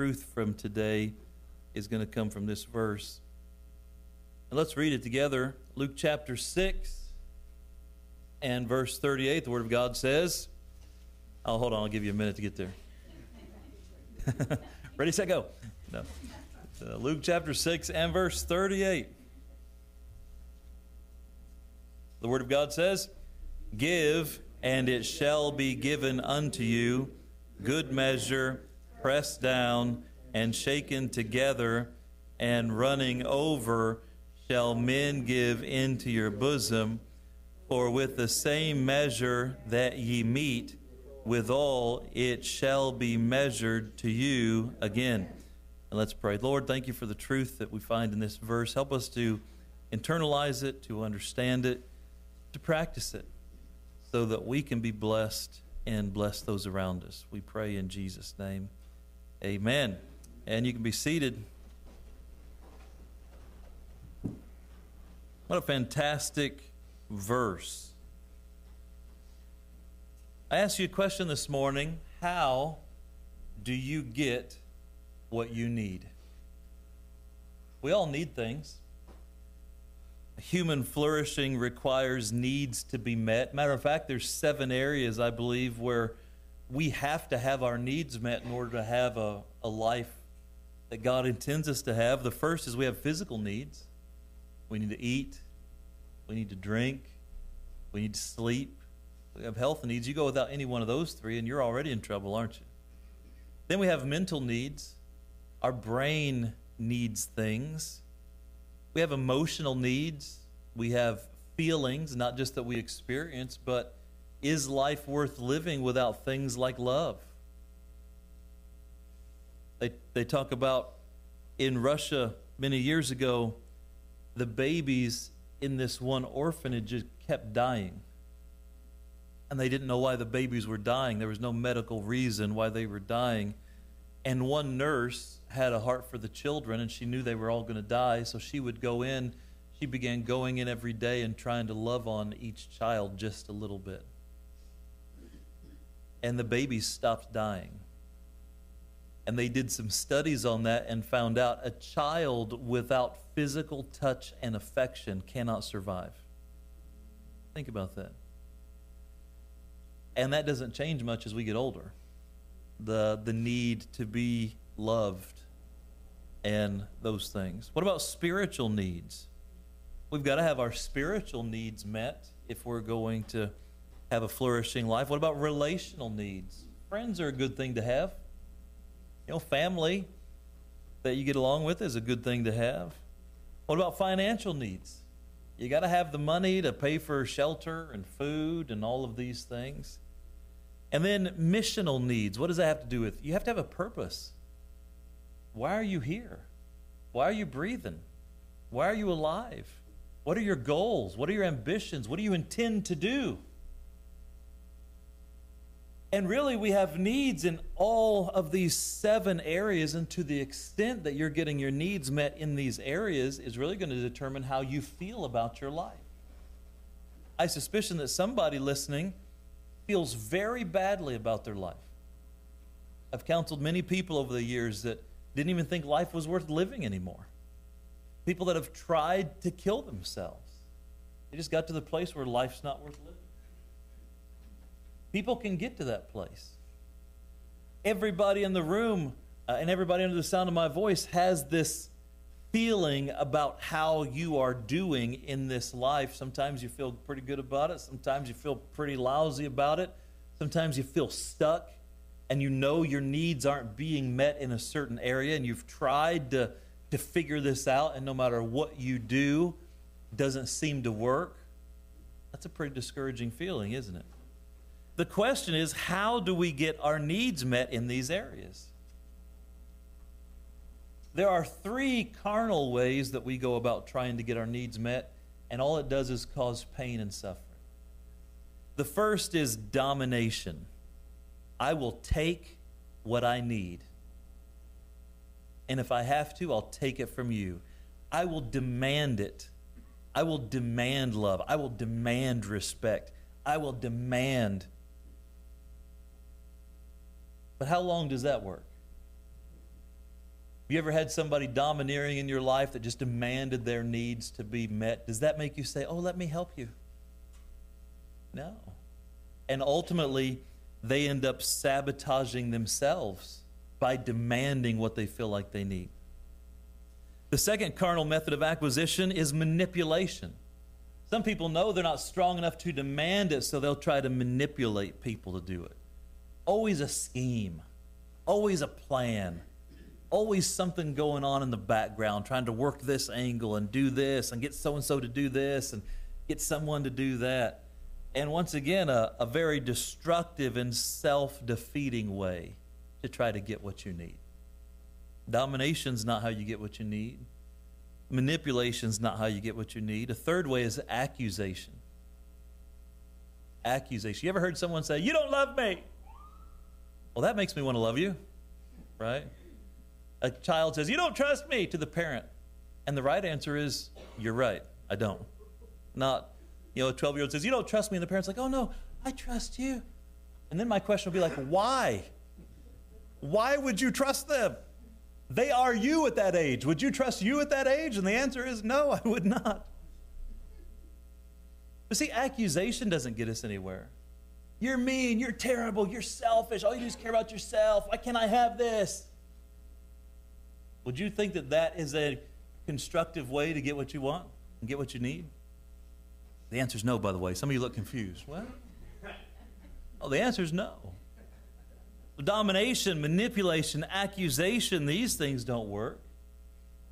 truth from today is going to come from this verse. And let's read it together. Luke chapter 6 and verse 38, the Word of God says, Oh, hold on, I'll give you a minute to get there. Ready, set, go. No. Uh, Luke chapter 6 and verse 38. The Word of God says, Give, and it shall be given unto you, good measure, pressed down, and shaken together, and running over, shall men give into your bosom. For with the same measure that ye meet, withal it shall be measured to you again. And let's pray. Lord, thank you for the truth that we find in this verse. Help us to internalize it, to understand it, to practice it, so that we can be blessed and bless those around us. We pray in Jesus' name. Amen. And you can be seated. What a fantastic verse. I asked you a question this morning How do you get what you need? We all need things. Human flourishing requires needs to be met. Matter of fact, there's seven areas, I believe, where we have to have our needs met in order to have a, a life that God intends us to have. The first is we have physical needs. We need to eat, we need to drink, we need to sleep, we have health needs. You go without any one of those three, and you're already in trouble, aren't you? Then we have mental needs. Our brain needs things. We have emotional needs. We have feelings, not just that we experience, but is life worth living without things like love? They, they talk about in Russia many years ago, the babies in this one orphanage kept dying. And they didn't know why the babies were dying. There was no medical reason why they were dying. And one nurse had a heart for the children, and she knew they were all going to die, so she would go in. She began going in every day and trying to love on each child just a little bit. And the babies stopped dying. And they did some studies on that and found out a child without physical touch and affection cannot survive. Think about that. And that doesn't change much as we get older. The, the need to be loved and those things. What about spiritual needs? We've got to have our spiritual needs met if we're going to have a flourishing life. What about relational needs? Friends are a good thing to have. You know, family that you get along with is a good thing to have. What about financial needs? You got to have the money to pay for shelter and food and all of these things. And then missional needs. What does that have to do with? You have to have a purpose. Why are you here? Why are you breathing? Why are you alive? What are your goals? What are your ambitions? What do you intend to do? And really, we have needs in all of these seven areas, and to the extent that you're getting your needs met in these areas is really going to determine how you feel about your life. I suspicion that somebody listening feels very badly about their life. I've counseled many people over the years that didn't even think life was worth living anymore. People that have tried to kill themselves. They just got to the place where life's not worth living. People can get to that place. Everybody in the room uh, and everybody under the sound of my voice has this feeling about how you are doing in this life. Sometimes you feel pretty good about it, sometimes you feel pretty lousy about it, sometimes you feel stuck and you know your needs aren't being met in a certain area and you've tried to, to figure this out, and no matter what you do, doesn't seem to work. That's a pretty discouraging feeling, isn't it? The question is how do we get our needs met in these areas? There are three carnal ways that we go about trying to get our needs met, and all it does is cause pain and suffering. The first is domination. I will take what I need. And if I have to, I'll take it from you. I will demand it. I will demand love. I will demand respect. I will demand but how long does that work? Have you ever had somebody domineering in your life that just demanded their needs to be met? Does that make you say, Oh, let me help you? No. And ultimately, they end up sabotaging themselves by demanding what they feel like they need. The second carnal method of acquisition is manipulation. Some people know they're not strong enough to demand it, so they'll try to manipulate people to do it. Always a scheme, always a plan, always something going on in the background, trying to work this angle and do this and get so and so to do this and get someone to do that. And once again, a, a very destructive and self defeating way to try to get what you need. Domination's not how you get what you need. Manipulation's not how you get what you need. A third way is accusation. Accusation. You ever heard someone say, You don't love me? Well, that makes me want to love you, right? A child says, You don't trust me to the parent. And the right answer is, You're right, I don't. Not, you know, a 12 year old says, You don't trust me. And the parent's like, Oh, no, I trust you. And then my question will be like, Why? Why would you trust them? They are you at that age. Would you trust you at that age? And the answer is no, I would not. But see, accusation doesn't get us anywhere. You're mean, you're terrible, you're selfish, all you do is care about yourself. Why can't I have this? Would you think that that is a constructive way to get what you want and get what you need? The answer is no, by the way. Some of you look confused. What? Oh, the answer is no. Domination, manipulation, accusation, these things don't work.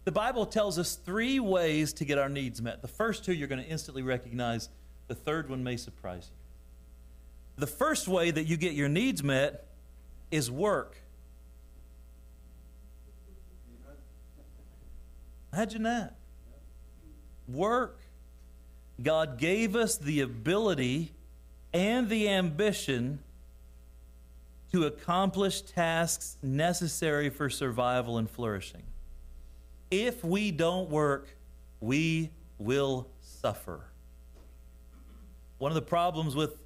The Bible tells us three ways to get our needs met. The first two you're going to instantly recognize, the third one may surprise you. The first way that you get your needs met is work. Imagine that. Work. God gave us the ability and the ambition to accomplish tasks necessary for survival and flourishing. If we don't work, we will suffer. One of the problems with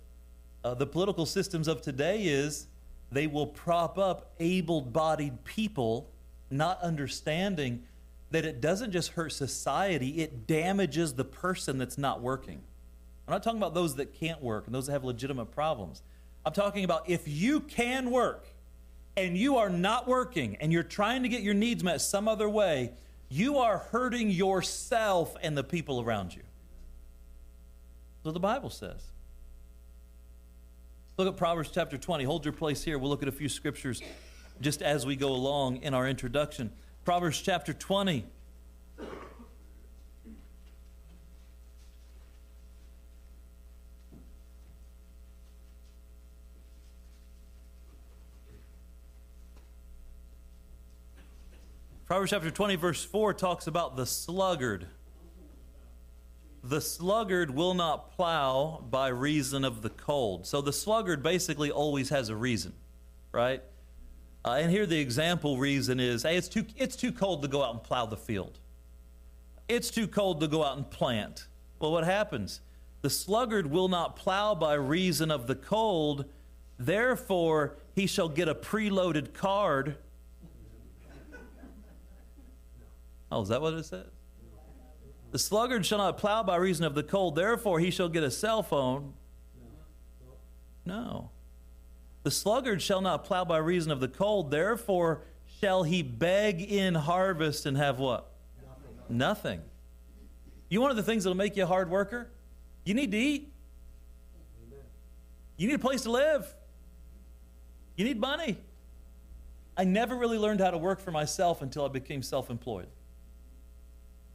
uh, the political systems of today is they will prop up able bodied people, not understanding that it doesn't just hurt society, it damages the person that's not working. I'm not talking about those that can't work and those that have legitimate problems. I'm talking about if you can work and you are not working and you're trying to get your needs met some other way, you are hurting yourself and the people around you. So the Bible says. Look at Proverbs chapter 20. Hold your place here. We'll look at a few scriptures just as we go along in our introduction. Proverbs chapter 20. Proverbs chapter 20, verse 4 talks about the sluggard. The sluggard will not plow by reason of the cold. So the sluggard basically always has a reason, right? Uh, and here the example reason is hey, it's too, it's too cold to go out and plow the field. It's too cold to go out and plant. Well, what happens? The sluggard will not plow by reason of the cold, therefore, he shall get a preloaded card Oh, is that what it says? The sluggard shall not plow by reason of the cold, therefore he shall get a cell phone. No. The sluggard shall not plow by reason of the cold, therefore shall he beg in harvest and have what? Nothing. Nothing. You want of the things that'll make you a hard worker? You need to eat. You need a place to live. You need money. I never really learned how to work for myself until I became self employed.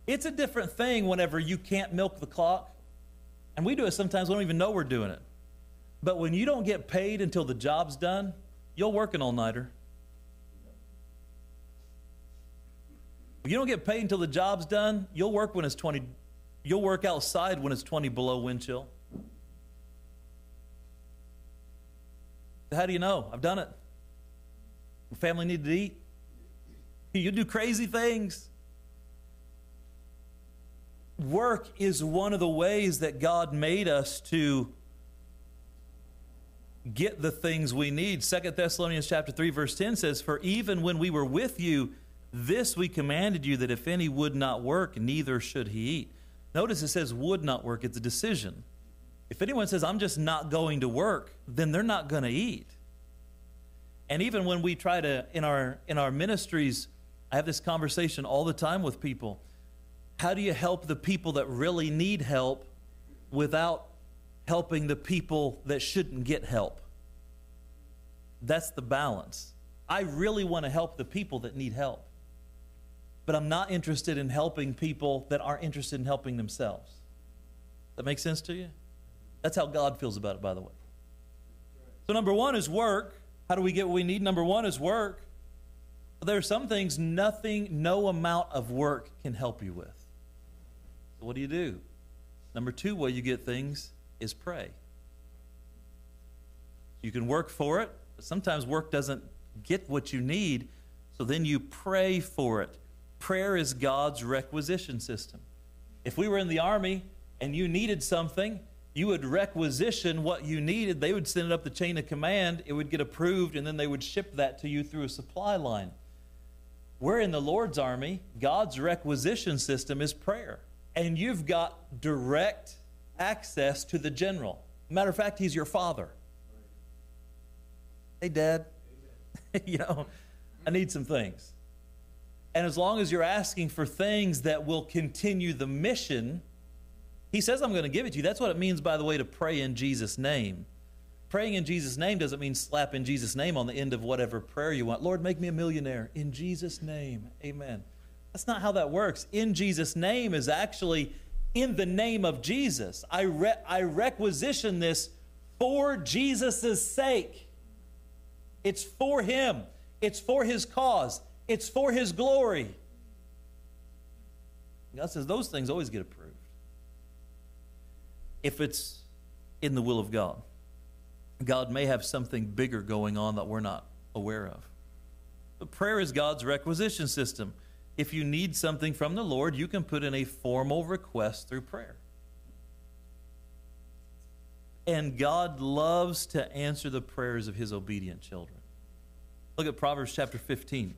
It's a different thing whenever you can't milk the clock. And we do it sometimes, we don't even know we're doing it. But when you don't get paid until the job's done, you'll work an all nighter. You don't get paid until the job's done, you'll work when it's 20, you'll work outside when it's 20 below wind chill. How do you know? I've done it. family needed to eat. You do crazy things work is one of the ways that God made us to get the things we need. Second Thessalonians chapter 3 verse 10 says, "For even when we were with you, This we commanded you that if any would not work, neither should he eat. Notice it says would not work, it's a decision. If anyone says, I'm just not going to work, then they're not going to eat. And even when we try to, in our, in our ministries, I have this conversation all the time with people. How do you help the people that really need help without helping the people that shouldn't get help? That's the balance. I really want to help the people that need help, but I'm not interested in helping people that aren't interested in helping themselves. That makes sense to you? That's how God feels about it, by the way. So, number one is work. How do we get what we need? Number one is work. There are some things nothing, no amount of work can help you with. What do you do? Number two, way you get things is pray. You can work for it, but sometimes work doesn't get what you need, so then you pray for it. Prayer is God's requisition system. If we were in the army and you needed something, you would requisition what you needed. They would send it up the chain of command, it would get approved, and then they would ship that to you through a supply line. We're in the Lord's army. God's requisition system is prayer. And you've got direct access to the general. Matter of fact, he's your father. Hey, Dad. you know, I need some things. And as long as you're asking for things that will continue the mission, he says, I'm going to give it to you. That's what it means, by the way, to pray in Jesus' name. Praying in Jesus' name doesn't mean slapping Jesus' name on the end of whatever prayer you want. Lord, make me a millionaire. In Jesus' name. Amen. That's not how that works. In Jesus' name is actually in the name of Jesus. I, re- I requisition this for Jesus' sake. It's for Him, it's for His cause, it's for His glory. God says those things always get approved if it's in the will of God. God may have something bigger going on that we're not aware of. But prayer is God's requisition system. If you need something from the Lord, you can put in a formal request through prayer. And God loves to answer the prayers of his obedient children. Look at Proverbs chapter 15.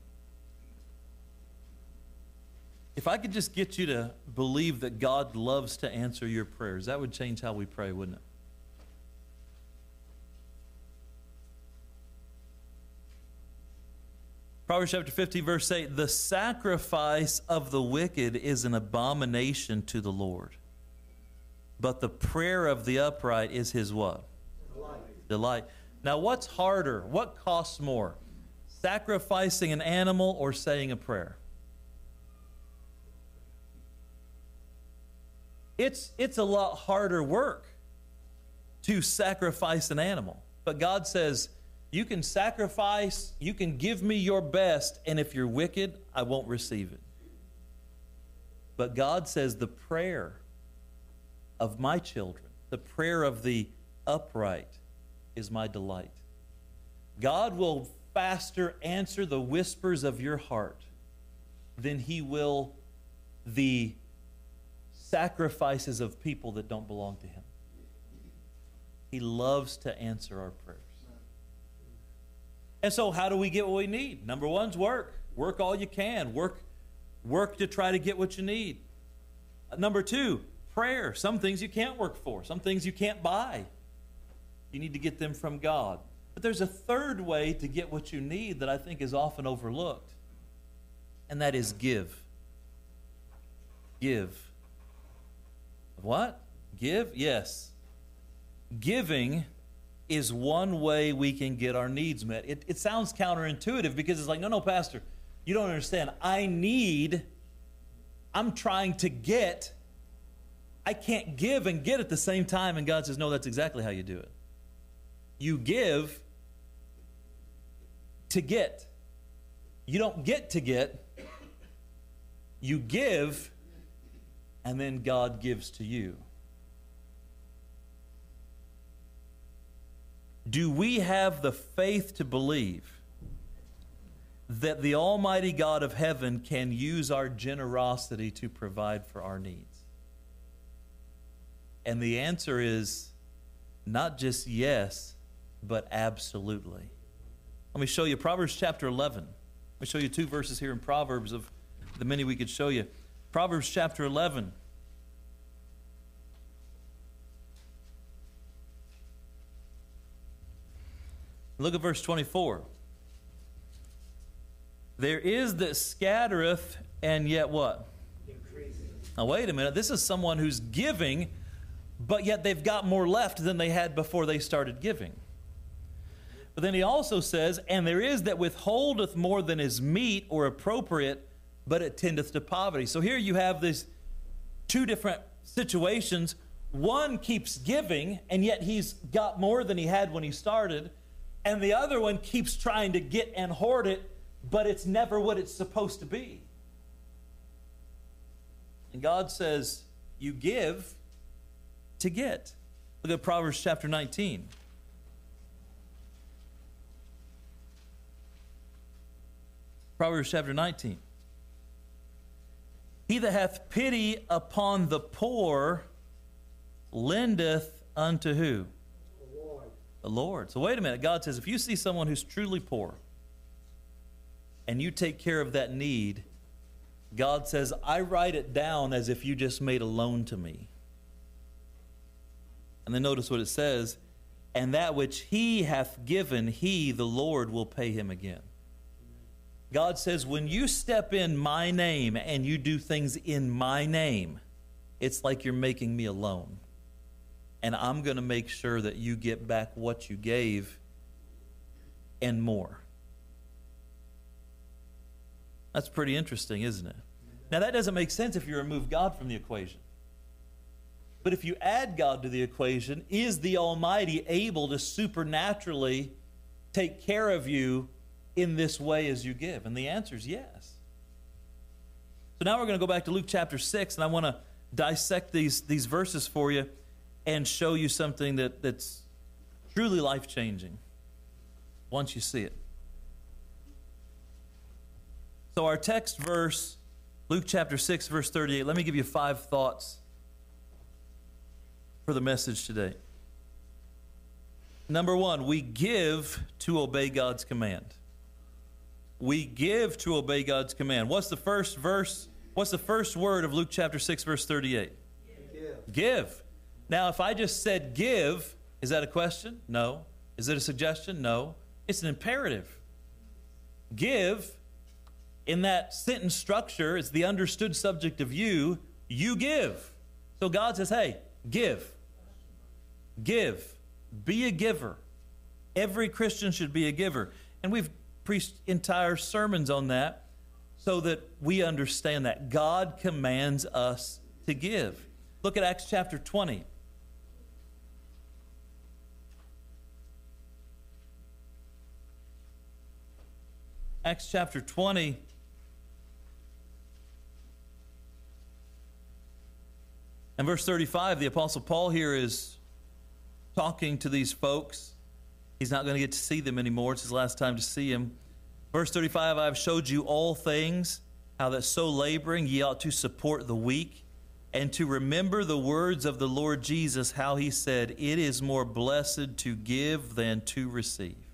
If I could just get you to believe that God loves to answer your prayers, that would change how we pray, wouldn't it? Proverbs chapter 50, verse 8 The sacrifice of the wicked is an abomination to the Lord, but the prayer of the upright is his what? Delight. Delight. Now, what's harder? What costs more? Sacrificing an animal or saying a prayer? It's, it's a lot harder work to sacrifice an animal. But God says, you can sacrifice, you can give me your best, and if you're wicked, I won't receive it. But God says the prayer of my children, the prayer of the upright, is my delight. God will faster answer the whispers of your heart than he will the sacrifices of people that don't belong to him. He loves to answer our prayers. And so, how do we get what we need? Number one's work. Work all you can. Work, work to try to get what you need. Number two, prayer. Some things you can't work for. Some things you can't buy. You need to get them from God. But there's a third way to get what you need that I think is often overlooked, and that is give. Give. What? Give? Yes. Giving is one way we can get our needs met. It, it sounds counterintuitive because it's like, no, no, Pastor, you don't understand. I need, I'm trying to get. I can't give and get at the same time. And God says, no, that's exactly how you do it. You give to get. You don't get to get, you give, and then God gives to you. Do we have the faith to believe that the Almighty God of heaven can use our generosity to provide for our needs? And the answer is not just yes, but absolutely. Let me show you Proverbs chapter 11. Let me show you two verses here in Proverbs of the many we could show you. Proverbs chapter 11. Look at verse 24. There is that scattereth and yet what? Now, wait a minute. This is someone who's giving, but yet they've got more left than they had before they started giving. But then he also says, And there is that withholdeth more than is meet or appropriate, but it tendeth to poverty. So here you have these two different situations. One keeps giving, and yet he's got more than he had when he started. And the other one keeps trying to get and hoard it, but it's never what it's supposed to be. And God says, You give to get. Look at Proverbs chapter 19. Proverbs chapter 19. He that hath pity upon the poor lendeth unto who? The Lord. So wait a minute. God says if you see someone who's truly poor and you take care of that need, God says, I write it down as if you just made a loan to me. And then notice what it says and that which he hath given, he, the Lord, will pay him again. God says, when you step in my name and you do things in my name, it's like you're making me a loan. And I'm going to make sure that you get back what you gave and more. That's pretty interesting, isn't it? Now, that doesn't make sense if you remove God from the equation. But if you add God to the equation, is the Almighty able to supernaturally take care of you in this way as you give? And the answer is yes. So now we're going to go back to Luke chapter 6, and I want to dissect these, these verses for you and show you something that, that's truly life changing once you see it. So, our text verse, Luke chapter 6, verse 38, let me give you five thoughts for the message today. Number one, we give to obey God's command we give to obey God's command. What's the first verse? What's the first word of Luke chapter 6, verse 38? Give. give. Now, if I just said give, is that a question? No. Is it a suggestion? No. It's an imperative. Give, in that sentence structure, it's the understood subject of you, you give. So God says, hey, give. Give. Be a giver. Every Christian should be a giver. And we've preached entire sermons on that so that we understand that God commands us to give. Look at Acts chapter 20. Acts chapter 20. And verse 35, the Apostle Paul here is talking to these folks He's not going to get to see them anymore. It's his last time to see him. Verse 35 I have showed you all things, how that so laboring ye ought to support the weak, and to remember the words of the Lord Jesus, how he said, It is more blessed to give than to receive.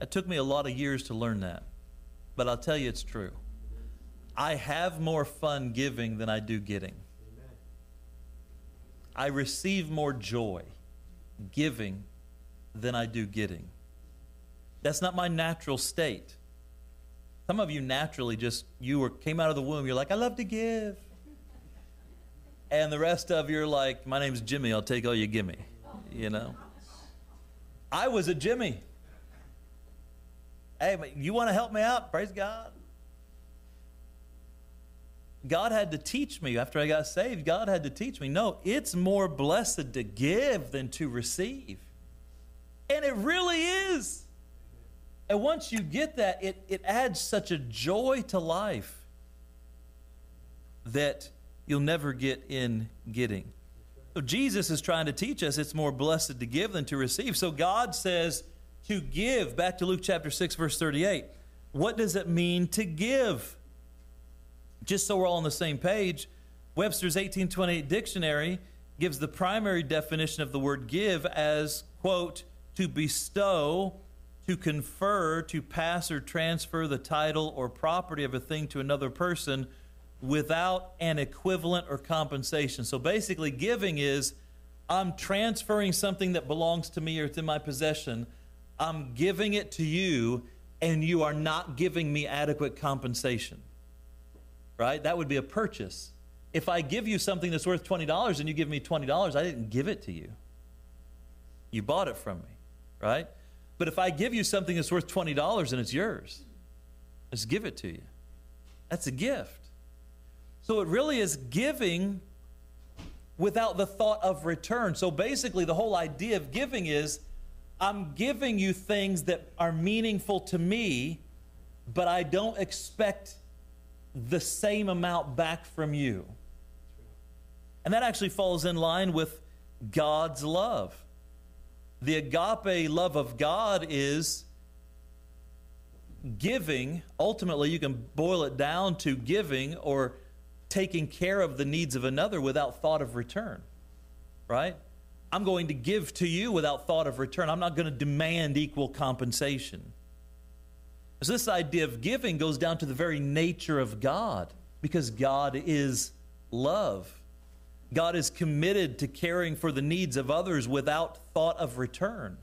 It took me a lot of years to learn that, but I'll tell you it's true. I have more fun giving than I do getting. I receive more joy giving than I do getting. That's not my natural state. Some of you naturally just you were came out of the womb, you're like, I love to give. And the rest of you are like, My name's Jimmy, I'll take all you give me. You know? I was a Jimmy. Hey, you want to help me out? Praise God. God had to teach me after I got saved. God had to teach me. No, it's more blessed to give than to receive. And it really is. And once you get that, it, it adds such a joy to life that you'll never get in getting. So Jesus is trying to teach us it's more blessed to give than to receive. So God says to give, back to Luke chapter 6, verse 38. What does it mean to give? Just so we're all on the same page, Webster's 1828 dictionary gives the primary definition of the word give as, quote, to bestow, to confer, to pass or transfer the title or property of a thing to another person without an equivalent or compensation. So basically, giving is I'm transferring something that belongs to me or it's in my possession. I'm giving it to you, and you are not giving me adequate compensation. Right? That would be a purchase. If I give you something that's worth $20 and you give me $20, I didn't give it to you. You bought it from me, right? But if I give you something that's worth $20 and it's yours, let's give it to you. That's a gift. So it really is giving without the thought of return. So basically, the whole idea of giving is I'm giving you things that are meaningful to me, but I don't expect the same amount back from you. And that actually falls in line with God's love. The agape love of God is giving. Ultimately, you can boil it down to giving or taking care of the needs of another without thought of return, right? I'm going to give to you without thought of return. I'm not going to demand equal compensation. So, this idea of giving goes down to the very nature of God because God is love. God is committed to caring for the needs of others without thought of return.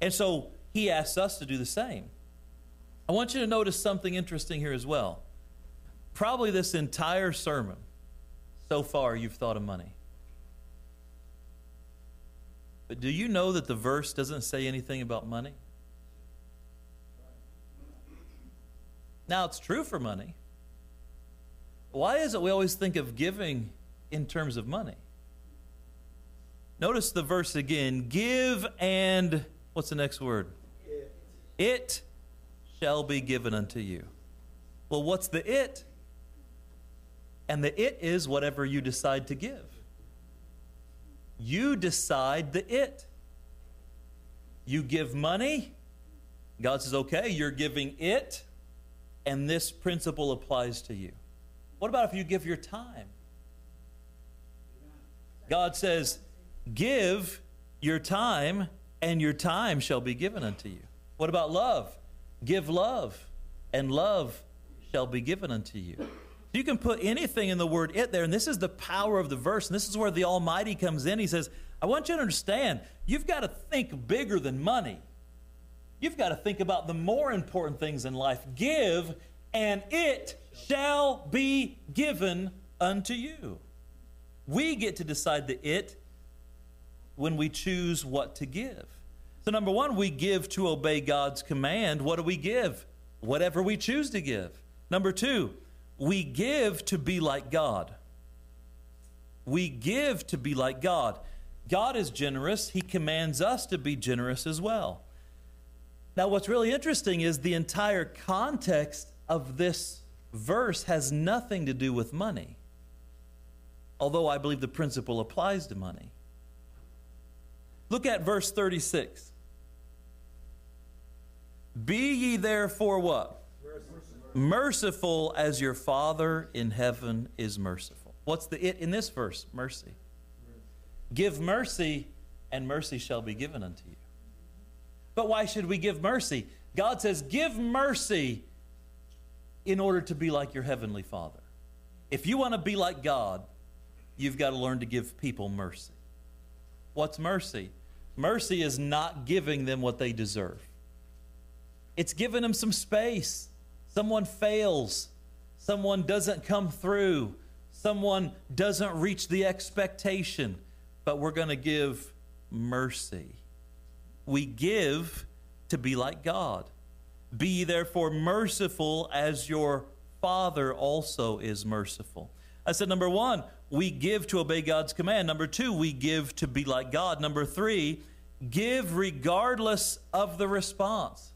And so, He asks us to do the same. I want you to notice something interesting here as well. Probably this entire sermon, so far, you've thought of money. But do you know that the verse doesn't say anything about money? Now, it's true for money. Why is it we always think of giving in terms of money? Notice the verse again give and what's the next word? It. it shall be given unto you. Well, what's the it? And the it is whatever you decide to give. You decide the it. You give money, God says, okay, you're giving it, and this principle applies to you. What about if you give your time? God says, give your time, and your time shall be given unto you. What about love? Give love, and love shall be given unto you. You can put anything in the word it there, and this is the power of the verse, and this is where the Almighty comes in. He says, I want you to understand, you've got to think bigger than money. You've got to think about the more important things in life. Give, and it shall be given unto you. We get to decide the it when we choose what to give. So, number one, we give to obey God's command. What do we give? Whatever we choose to give. Number two, we give to be like God. We give to be like God. God is generous, He commands us to be generous as well. Now, what's really interesting is the entire context of this verse has nothing to do with money, although I believe the principle applies to money. Look at verse 36. Be ye therefore what? Merciful as your Father in heaven is merciful. What's the it in this verse? Mercy. Give mercy, and mercy shall be given unto you. But why should we give mercy? God says, Give mercy in order to be like your heavenly Father. If you want to be like God, you've got to learn to give people mercy. What's mercy? Mercy is not giving them what they deserve, it's giving them some space. Someone fails, someone doesn't come through, someone doesn't reach the expectation, but we're going to give mercy. We give to be like God. Be therefore merciful as your Father also is merciful. I said, number one, we give to obey God's command. Number two, we give to be like God. Number three, give regardless of the response.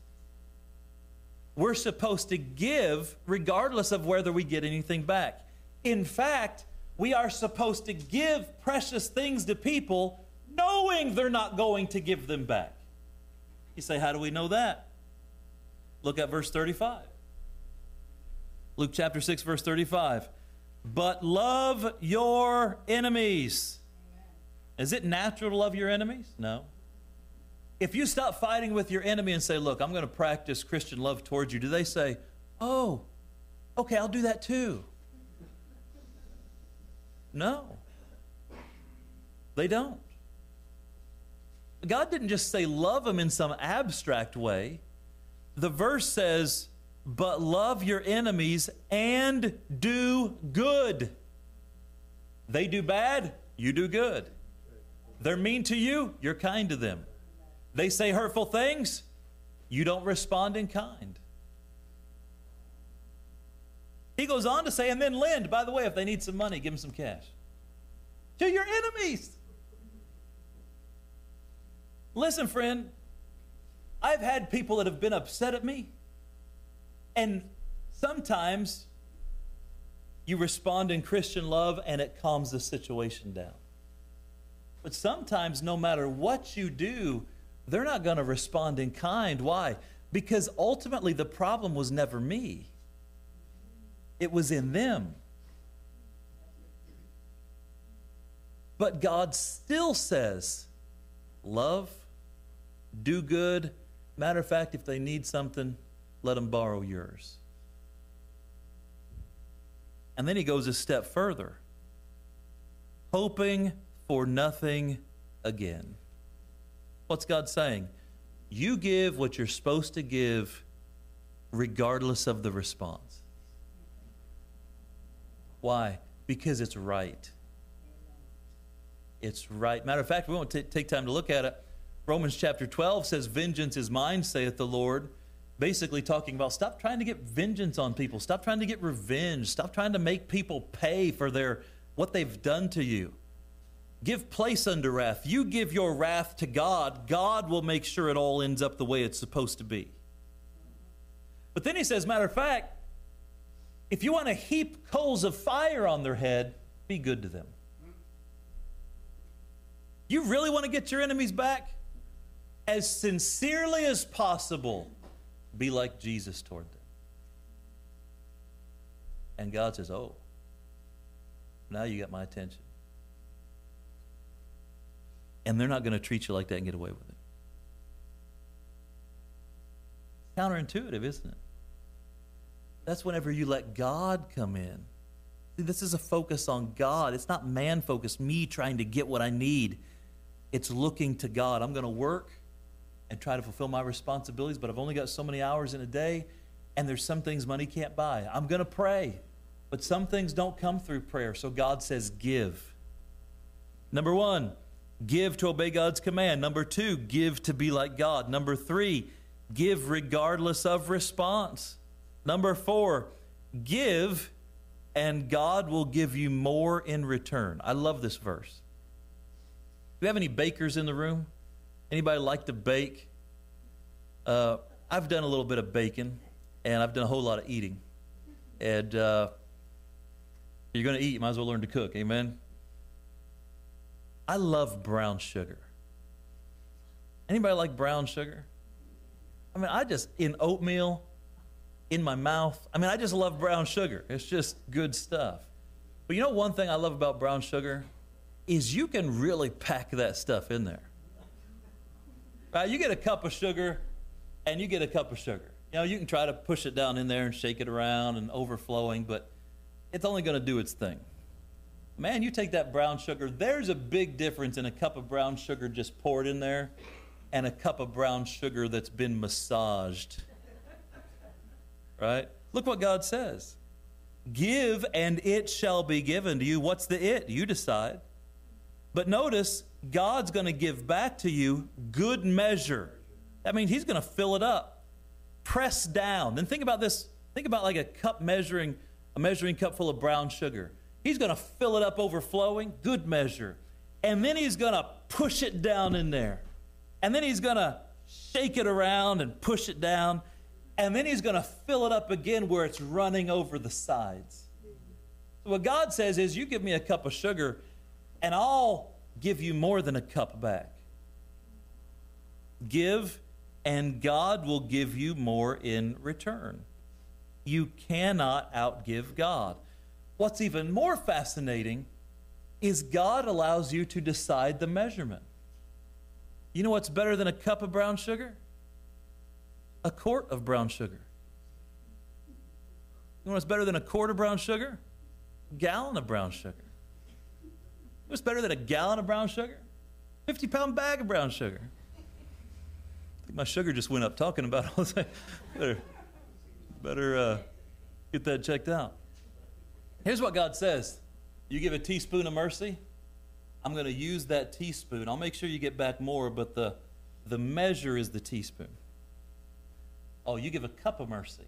We're supposed to give regardless of whether we get anything back. In fact, we are supposed to give precious things to people knowing they're not going to give them back. You say, How do we know that? Look at verse 35. Luke chapter 6, verse 35. But love your enemies. Is it natural to love your enemies? No. If you stop fighting with your enemy and say, Look, I'm going to practice Christian love towards you, do they say, Oh, okay, I'll do that too? No, they don't. God didn't just say love them in some abstract way. The verse says, But love your enemies and do good. They do bad, you do good. They're mean to you, you're kind to them. They say hurtful things, you don't respond in kind. He goes on to say, and then lend. By the way, if they need some money, give them some cash. To your enemies. Listen, friend, I've had people that have been upset at me, and sometimes you respond in Christian love and it calms the situation down. But sometimes, no matter what you do, they're not going to respond in kind. Why? Because ultimately the problem was never me, it was in them. But God still says, love, do good. Matter of fact, if they need something, let them borrow yours. And then he goes a step further, hoping for nothing again. What's God saying? You give what you're supposed to give regardless of the response. Why? Because it's right. It's right. Matter of fact, we won't t- take time to look at it. Romans chapter 12 says, Vengeance is mine, saith the Lord. Basically, talking about stop trying to get vengeance on people. Stop trying to get revenge. Stop trying to make people pay for their what they've done to you. Give place unto wrath. You give your wrath to God, God will make sure it all ends up the way it's supposed to be. But then he says, matter of fact, if you want to heap coals of fire on their head, be good to them. You really want to get your enemies back? As sincerely as possible, be like Jesus toward them. And God says, Oh, now you got my attention and they're not going to treat you like that and get away with it. Counterintuitive, isn't it? That's whenever you let God come in. See, this is a focus on God. It's not man focused, me trying to get what I need. It's looking to God. I'm going to work and try to fulfill my responsibilities, but I've only got so many hours in a day, and there's some things money can't buy. I'm going to pray, but some things don't come through prayer. So God says, give. Number one, give to obey God's command. Number two, give to be like God. Number three, give regardless of response. Number four, give and God will give you more in return. I love this verse. Do we have any bakers in the room? Anybody like to bake? Uh, I've done a little bit of baking, and I've done a whole lot of eating. And uh, you're going to eat, you might as well learn to cook. Amen. I love brown sugar. Anybody like brown sugar? I mean, I just, in oatmeal, in my mouth, I mean, I just love brown sugar. It's just good stuff. But you know, one thing I love about brown sugar is you can really pack that stuff in there. Right? You get a cup of sugar and you get a cup of sugar. You know, you can try to push it down in there and shake it around and overflowing, but it's only going to do its thing. Man, you take that brown sugar, there's a big difference in a cup of brown sugar just poured in there and a cup of brown sugar that's been massaged. Right? Look what God says Give and it shall be given to you. What's the it? You decide. But notice, God's going to give back to you good measure. That means He's going to fill it up, press down. Then think about this. Think about like a cup measuring, a measuring cup full of brown sugar. He's going to fill it up overflowing, good measure. And then he's going to push it down in there. And then he's going to shake it around and push it down. And then he's going to fill it up again where it's running over the sides. So what God says is, you give me a cup of sugar, and I'll give you more than a cup back. Give, and God will give you more in return. You cannot outgive God. What's even more fascinating is God allows you to decide the measurement. You know what's better than a cup of brown sugar? A quart of brown sugar. You know what's better than a quart of brown sugar? A gallon of brown sugar. What's better than a gallon of brown sugar? 50 pound bag of brown sugar. I think my sugar just went up talking about all this. better better uh, get that checked out. Here's what God says You give a teaspoon of mercy, I'm going to use that teaspoon. I'll make sure you get back more, but the, the measure is the teaspoon. Oh, you give a cup of mercy.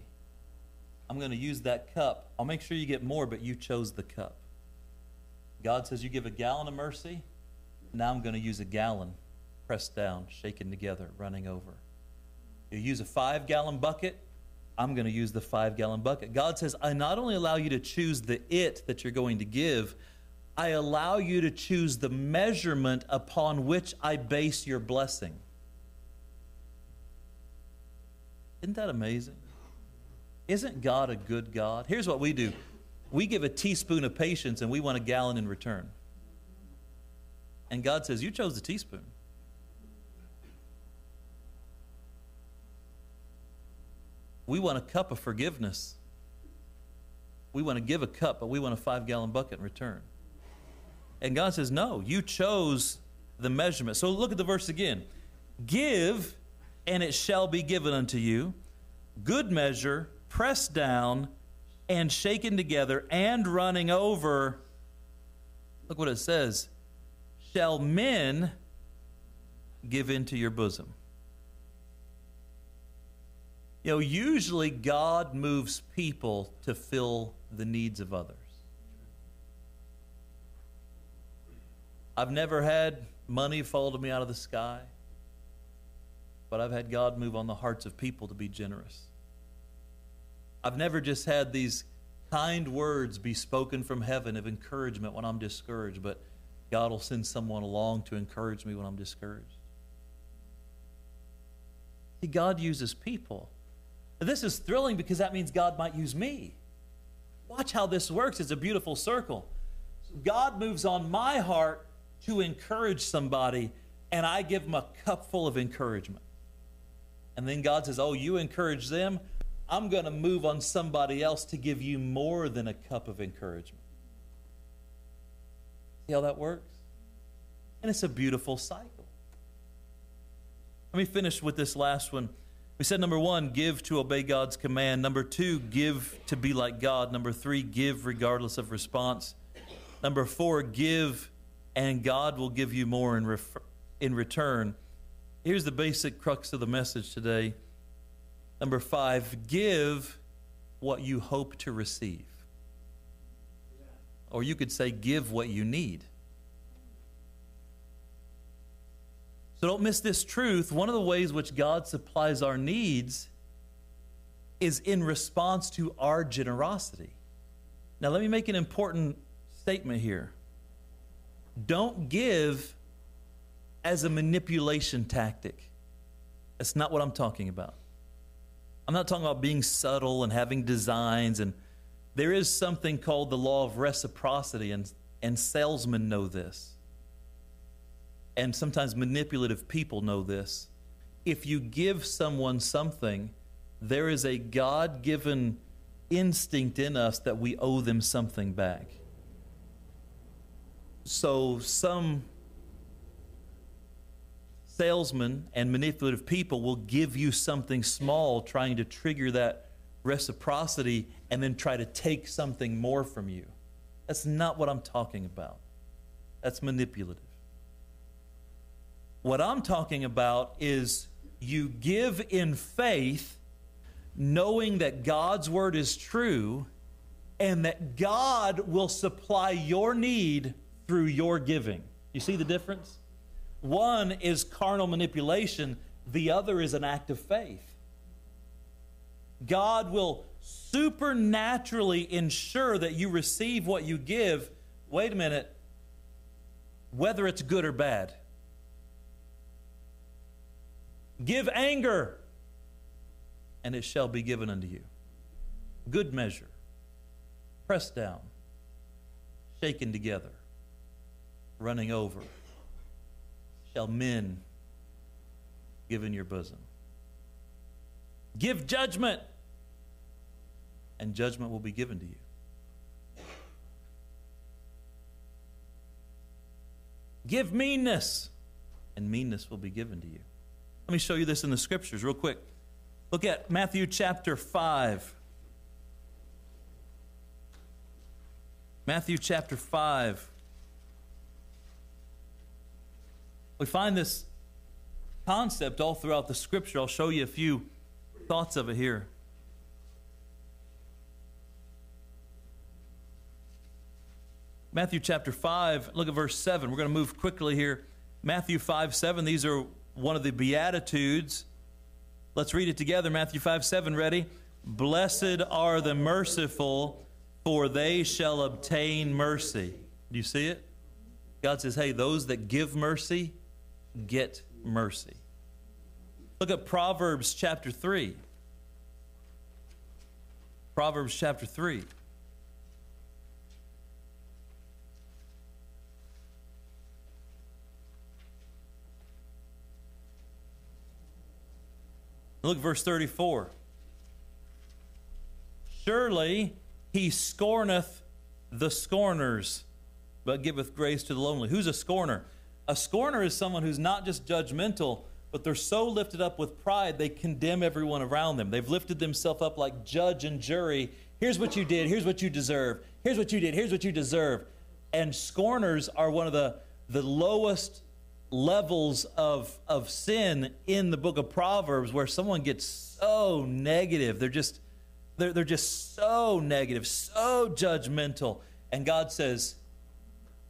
I'm going to use that cup. I'll make sure you get more, but you chose the cup. God says, You give a gallon of mercy. Now I'm going to use a gallon, pressed down, shaken together, running over. You use a five gallon bucket. I'm going to use the five gallon bucket. God says, I not only allow you to choose the it that you're going to give, I allow you to choose the measurement upon which I base your blessing. Isn't that amazing? Isn't God a good God? Here's what we do we give a teaspoon of patience and we want a gallon in return. And God says, You chose the teaspoon. We want a cup of forgiveness. We want to give a cup, but we want a five gallon bucket in return. And God says, No, you chose the measurement. So look at the verse again. Give, and it shall be given unto you. Good measure, pressed down, and shaken together, and running over. Look what it says. Shall men give into your bosom? You know, usually God moves people to fill the needs of others. I've never had money fall to me out of the sky, but I've had God move on the hearts of people to be generous. I've never just had these kind words be spoken from heaven of encouragement when I'm discouraged, but God will send someone along to encourage me when I'm discouraged. See, God uses people. This is thrilling because that means God might use me. Watch how this works. It's a beautiful circle. God moves on my heart to encourage somebody, and I give them a cup full of encouragement. And then God says, Oh, you encourage them? I'm going to move on somebody else to give you more than a cup of encouragement. See how that works? And it's a beautiful cycle. Let me finish with this last one. We said number one, give to obey God's command. Number two, give to be like God. Number three, give regardless of response. Number four, give and God will give you more in, ref- in return. Here's the basic crux of the message today. Number five, give what you hope to receive. Or you could say, give what you need. So don't miss this truth. One of the ways which God supplies our needs is in response to our generosity. Now, let me make an important statement here. Don't give as a manipulation tactic. That's not what I'm talking about. I'm not talking about being subtle and having designs and there is something called the law of reciprocity and and salesmen know this. And sometimes manipulative people know this. If you give someone something, there is a God-given instinct in us that we owe them something back. So some salesmen and manipulative people will give you something small trying to trigger that reciprocity and then try to take something more from you. That's not what I'm talking about. That's manipulative. What I'm talking about is you give in faith, knowing that God's word is true and that God will supply your need through your giving. You see the difference? One is carnal manipulation, the other is an act of faith. God will supernaturally ensure that you receive what you give. Wait a minute, whether it's good or bad. Give anger, and it shall be given unto you. Good measure, pressed down, shaken together running over shall men give in your bosom. Give judgment, and judgment will be given to you. Give meanness, and meanness will be given to you. Let me show you this in the scriptures real quick. Look at Matthew chapter 5. Matthew chapter 5. We find this concept all throughout the scripture. I'll show you a few thoughts of it here. Matthew chapter 5, look at verse 7. We're going to move quickly here. Matthew 5, 7. These are one of the Beatitudes. Let's read it together. Matthew 5, 7. Ready? Blessed are the merciful, for they shall obtain mercy. Do you see it? God says, hey, those that give mercy get mercy. Look at Proverbs chapter 3. Proverbs chapter 3. Look, verse 34. Surely he scorneth the scorners, but giveth grace to the lonely. Who's a scorner? A scorner is someone who's not just judgmental, but they're so lifted up with pride they condemn everyone around them. They've lifted themselves up like judge and jury. Here's what you did, here's what you deserve, here's what you did, here's what you deserve. And scorners are one of the, the lowest levels of, of sin in the book of Proverbs where someone gets so negative. They're just, they're, they're just so negative, so judgmental. And God says,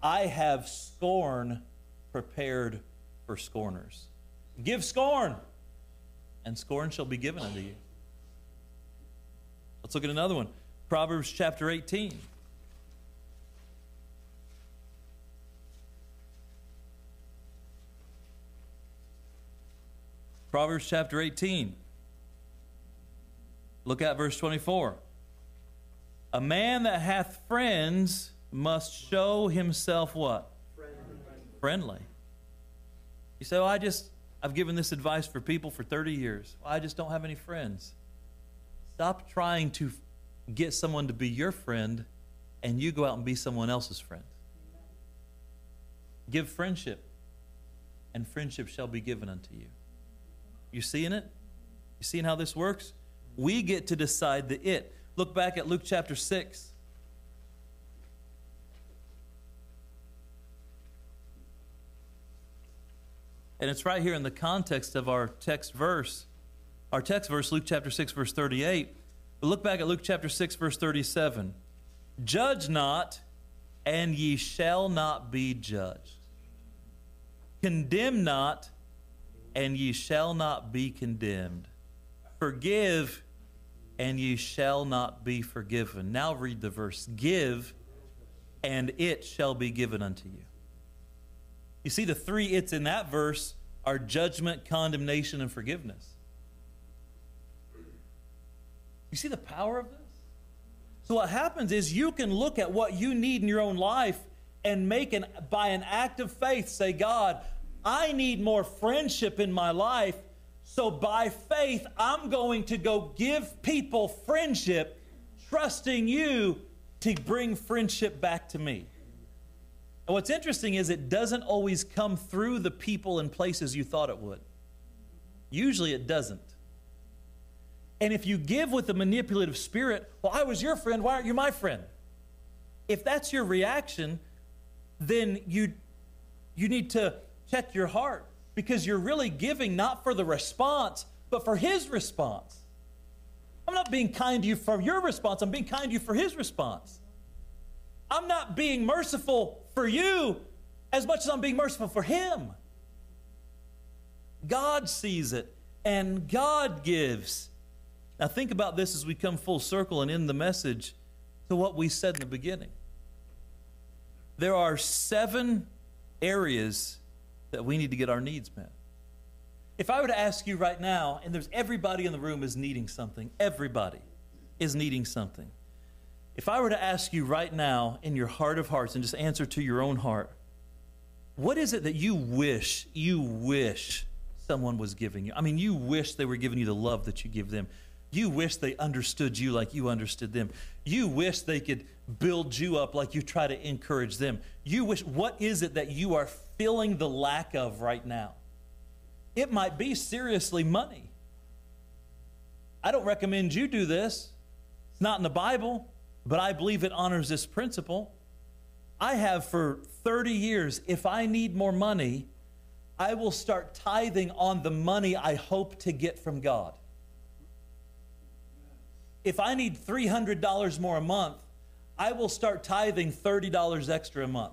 I have scorn prepared for scorners. Give scorn, and scorn shall be given unto you. Let's look at another one Proverbs chapter 18. Proverbs chapter 18. Look at verse 24. A man that hath friends must show himself what? Friendly. Friendly. You say, well, I just, I've given this advice for people for 30 years. Well, I just don't have any friends. Stop trying to get someone to be your friend and you go out and be someone else's friend. Give friendship, and friendship shall be given unto you. You seeing it? You seeing how this works? We get to decide the it. Look back at Luke chapter 6. And it's right here in the context of our text verse. Our text verse, Luke chapter 6, verse 38. But look back at Luke chapter 6, verse 37. Judge not, and ye shall not be judged. Condemn not, and ye shall not be condemned. Forgive, and ye shall not be forgiven. Now read the verse Give, and it shall be given unto you. You see, the three it's in that verse are judgment, condemnation, and forgiveness. You see the power of this? So, what happens is you can look at what you need in your own life and make an, by an act of faith, say, God, I need more friendship in my life. So by faith, I'm going to go give people friendship, trusting you to bring friendship back to me. And what's interesting is it doesn't always come through the people and places you thought it would. Usually it doesn't. And if you give with a manipulative spirit, well, I was your friend, why aren't you my friend? If that's your reaction, then you, you need to check your heart because you're really giving not for the response, but for His response. I'm not being kind to you for your response, I'm being kind to you for His response. I'm not being merciful for you as much as I'm being merciful for Him. God sees it and God gives. Now, think about this as we come full circle and end the message to what we said in the beginning. There are seven areas that we need to get our needs met. If I were to ask you right now, and there's everybody in the room is needing something, everybody is needing something. If I were to ask you right now in your heart of hearts and just answer to your own heart, what is it that you wish, you wish someone was giving you. I mean, you wish they were giving you the love that you give them. You wish they understood you like you understood them. You wish they could build you up like you try to encourage them. You wish, what is it that you are feeling the lack of right now? It might be seriously money. I don't recommend you do this. It's not in the Bible, but I believe it honors this principle. I have for 30 years, if I need more money, I will start tithing on the money I hope to get from God. If I need $300 more a month, I will start tithing $30 extra a month.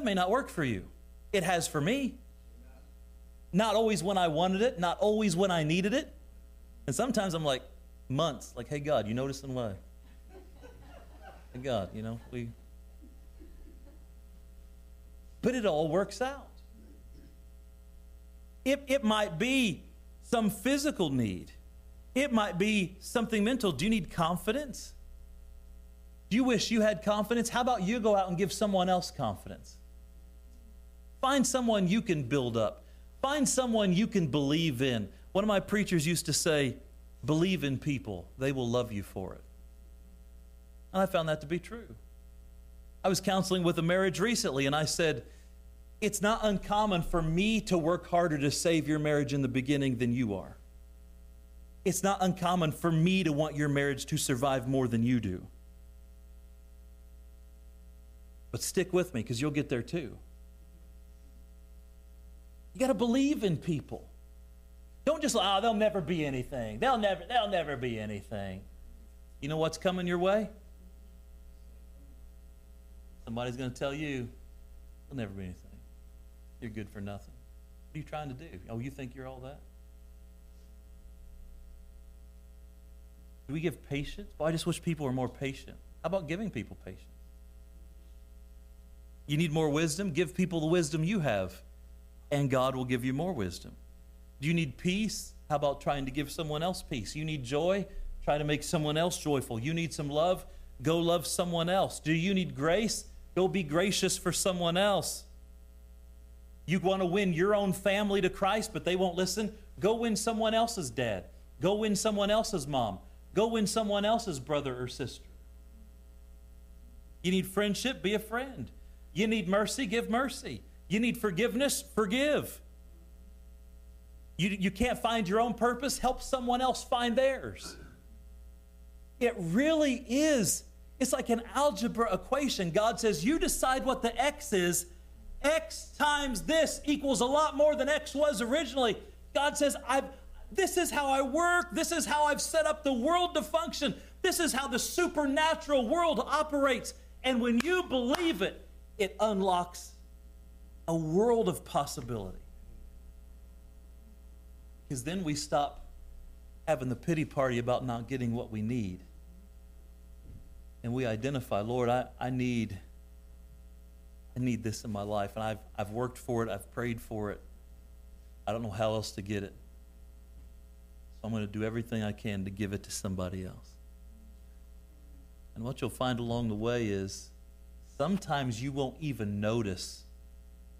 That may not work for you. It has for me. Not always when I wanted it, not always when I needed it. And sometimes I'm like, months, like, hey, God, you noticing why? hey, God, you know, we. But it all works out. It, it might be some physical need. It might be something mental. Do you need confidence? Do you wish you had confidence? How about you go out and give someone else confidence? Find someone you can build up. Find someone you can believe in. One of my preachers used to say, Believe in people, they will love you for it. And I found that to be true. I was counseling with a marriage recently, and I said, It's not uncommon for me to work harder to save your marriage in the beginning than you are. It's not uncommon for me to want your marriage to survive more than you do. But stick with me because you'll get there too. Got to believe in people. Don't just, ah, oh, they'll never be anything. They'll never, they'll never be anything. You know what's coming your way? Somebody's going to tell you, they'll never be anything. You're good for nothing. What are you trying to do? Oh, you think you're all that? Do we give patience? Well, I just wish people were more patient. How about giving people patience? You need more wisdom? Give people the wisdom you have, and God will give you more wisdom. Do you need peace? How about trying to give someone else peace? You need joy? Try to make someone else joyful. You need some love? Go love someone else. Do you need grace? Go be gracious for someone else. You want to win your own family to Christ, but they won't listen? Go win someone else's dad. Go win someone else's mom. Go win someone else's brother or sister. You need friendship, be a friend. You need mercy, give mercy. You need forgiveness, forgive. You, you can't find your own purpose, help someone else find theirs. It really is. It's like an algebra equation. God says, You decide what the x is. X times this equals a lot more than X was originally. God says, I've, this is how I work. This is how I've set up the world to function. This is how the supernatural world operates. And when you believe it, it unlocks a world of possibility. Because then we stop having the pity party about not getting what we need. And we identify, Lord, I, I need I need this in my life. And I've, I've worked for it, I've prayed for it. I don't know how else to get it. So I'm going to do everything I can to give it to somebody else. And what you'll find along the way is sometimes you won't even notice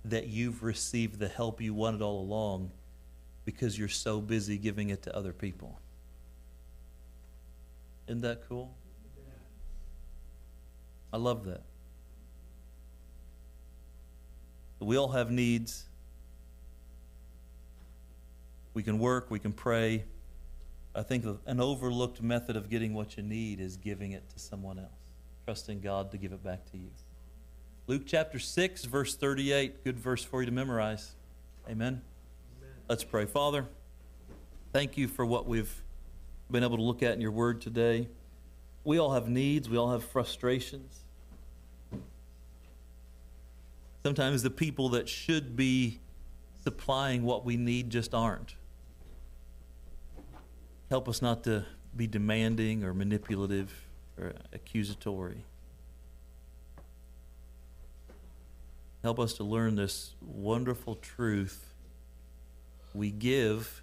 that you've received the help you wanted all along because you're so busy giving it to other people. Isn't that cool? I love that. We all have needs. We can work, we can pray. I think an overlooked method of getting what you need is giving it to someone else, trusting God to give it back to you. Luke chapter 6, verse 38, good verse for you to memorize. Amen. Amen. Let's pray. Father, thank you for what we've been able to look at in your word today. We all have needs, we all have frustrations. Sometimes the people that should be supplying what we need just aren't. Help us not to be demanding or manipulative or accusatory. Help us to learn this wonderful truth. We give